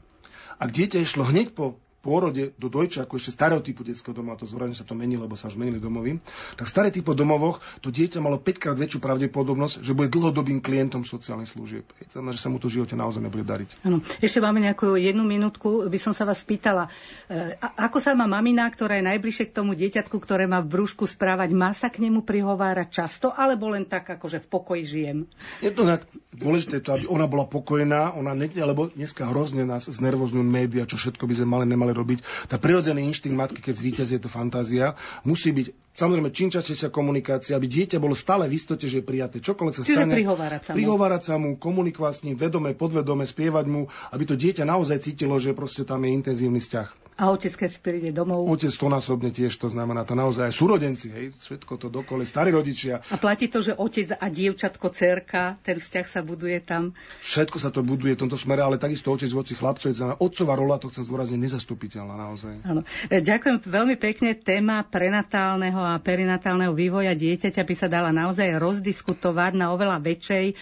Ak dieťa išlo hneď po pôrode do dojča, ako ešte starého typu detského domova, to zvorane sa to mení, lebo sa už menili domovy, tak staré typu domovoch to dieťa malo 5 krát väčšiu pravdepodobnosť, že bude dlhodobým klientom sociálnych služieb. Je to znamená, že sa mu to v živote naozaj nebude dariť. Ano. Ešte máme nejakú jednu minútku, by som sa vás pýtala, e, ako sa má mamina, ktorá je najbližšie k tomu dieťatku, ktoré má v brúšku správať, má sa k nemu prihovárať často, alebo len tak, akože v pokoji žijem? Je to tak dôležité, to, aby ona bola pokojná, ona ne, lebo dneska hrozne nás znervozňujú média, čo všetko by sme mali, nemali robiť. Tá prirodzený inštinkt matky, keď zvýťazí, je to fantázia, musí byť Samozrejme, čím častejšia komunikácia, aby dieťa bolo stále v istote, že je prijaté. Čokoľvek sa Čiže stane. prihovárať sa mu. Prihovárať sa mu, komunikovať s ním, vedome, podvedome, spievať mu, aby to dieťa naozaj cítilo, že proste tam je intenzívny vzťah. A otec, keď príde domov. Otec to násobne tiež, to znamená to naozaj aj súrodenci, hej, všetko to dokole, starí rodičia. A platí to, že otec a dievčatko, cerka, ten vzťah sa buduje tam. Všetko sa to buduje v tomto smere, ale takisto otec voči chlapcovi, otcová rola, to chcem zdôrazniť, nezastupiteľná naozaj. Áno. E, Ďakujem veľmi pekne. Téma prenatálneho a perinatálneho vývoja dieťaťa by sa dala naozaj rozdiskutovať na oveľa väčšej e,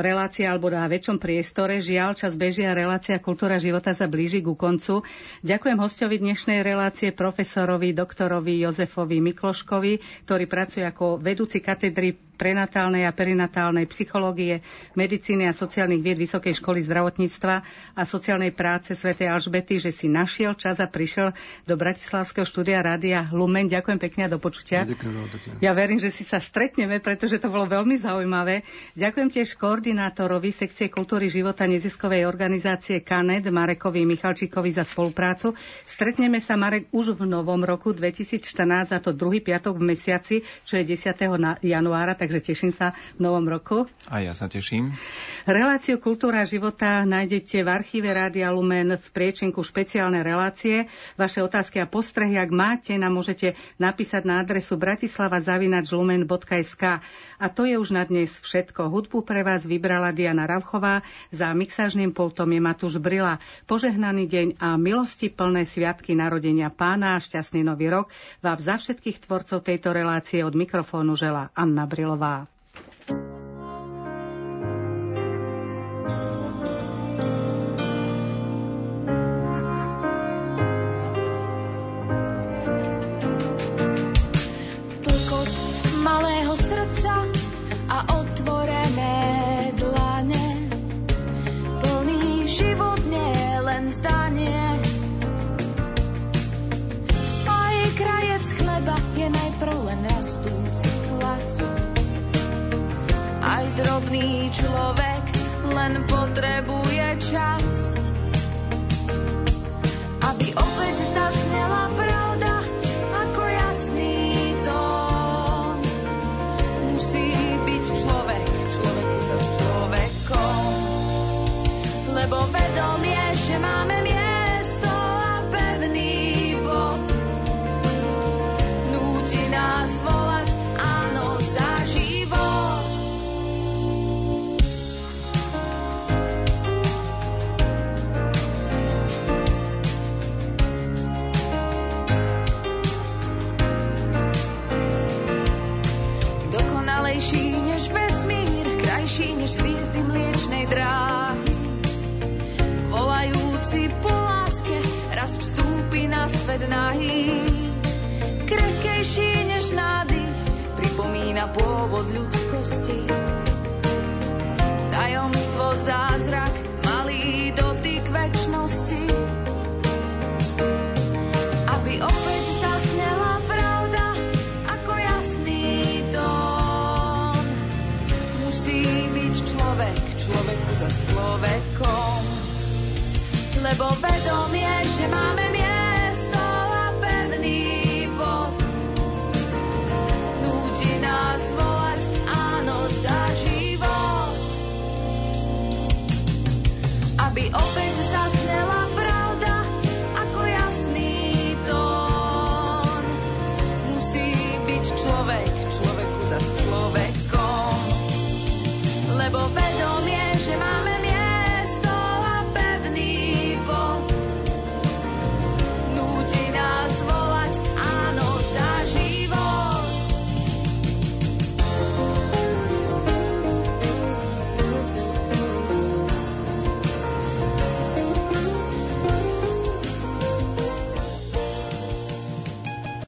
relácii alebo na väčšom priestore. Žiaľ, čas bežia relácia Kultúra života sa blíži ku koncu. Ďakujem hostovi dnešnej relácie profesorovi, doktorovi Jozefovi Mikloškovi, ktorý pracuje ako vedúci katedry prenatálnej a perinatálnej psychológie, medicíny a sociálnych vied Vysokej školy zdravotníctva a sociálnej práce Sv. Alžbety, že si našiel čas a prišiel do Bratislavského štúdia Rádia Lumen. Ďakujem pekne a do počutia. Ďakujem Ja verím, že si sa stretneme, pretože to bolo veľmi zaujímavé. Ďakujem tiež koordinátorovi sekcie kultúry života neziskovej organizácie KANED Marekovi Michalčíkovi za spoluprácu. Stretneme sa, Marek, už v novom roku 2014, a to druhý piatok v mesiaci, čo je 10. januára, takže teším sa v novom roku. A ja sa teším. Reláciu Kultúra života nájdete v archíve Rádia Lumen v priečinku špeciálne relácie. Vaše otázky a postrehy, ak máte, nám môžete napísať na adresu bratislava.lumen.sk. A to je už na dnes všetko. Hudbu pre vás vybrala Diana Ravchová, za mixážnym pultom je Matúš Brila. Požehnaný deň a milosti plné sviatky narodenia pána a šťastný nový rok vám za všetkých tvorcov tejto relácie od mikrofónu žela Anna Brilová. Michalová. Drobný človek len potrebuje čas. Aby opäť zasnela pravda pôvod ľudskosti. Tajomstvo, zázrak, malý dotyk večnosti. Aby opäť zasnela pravda, ako jasný tón. Musí byť človek, človeku za človekom. Lebo vedomie, že máme miesto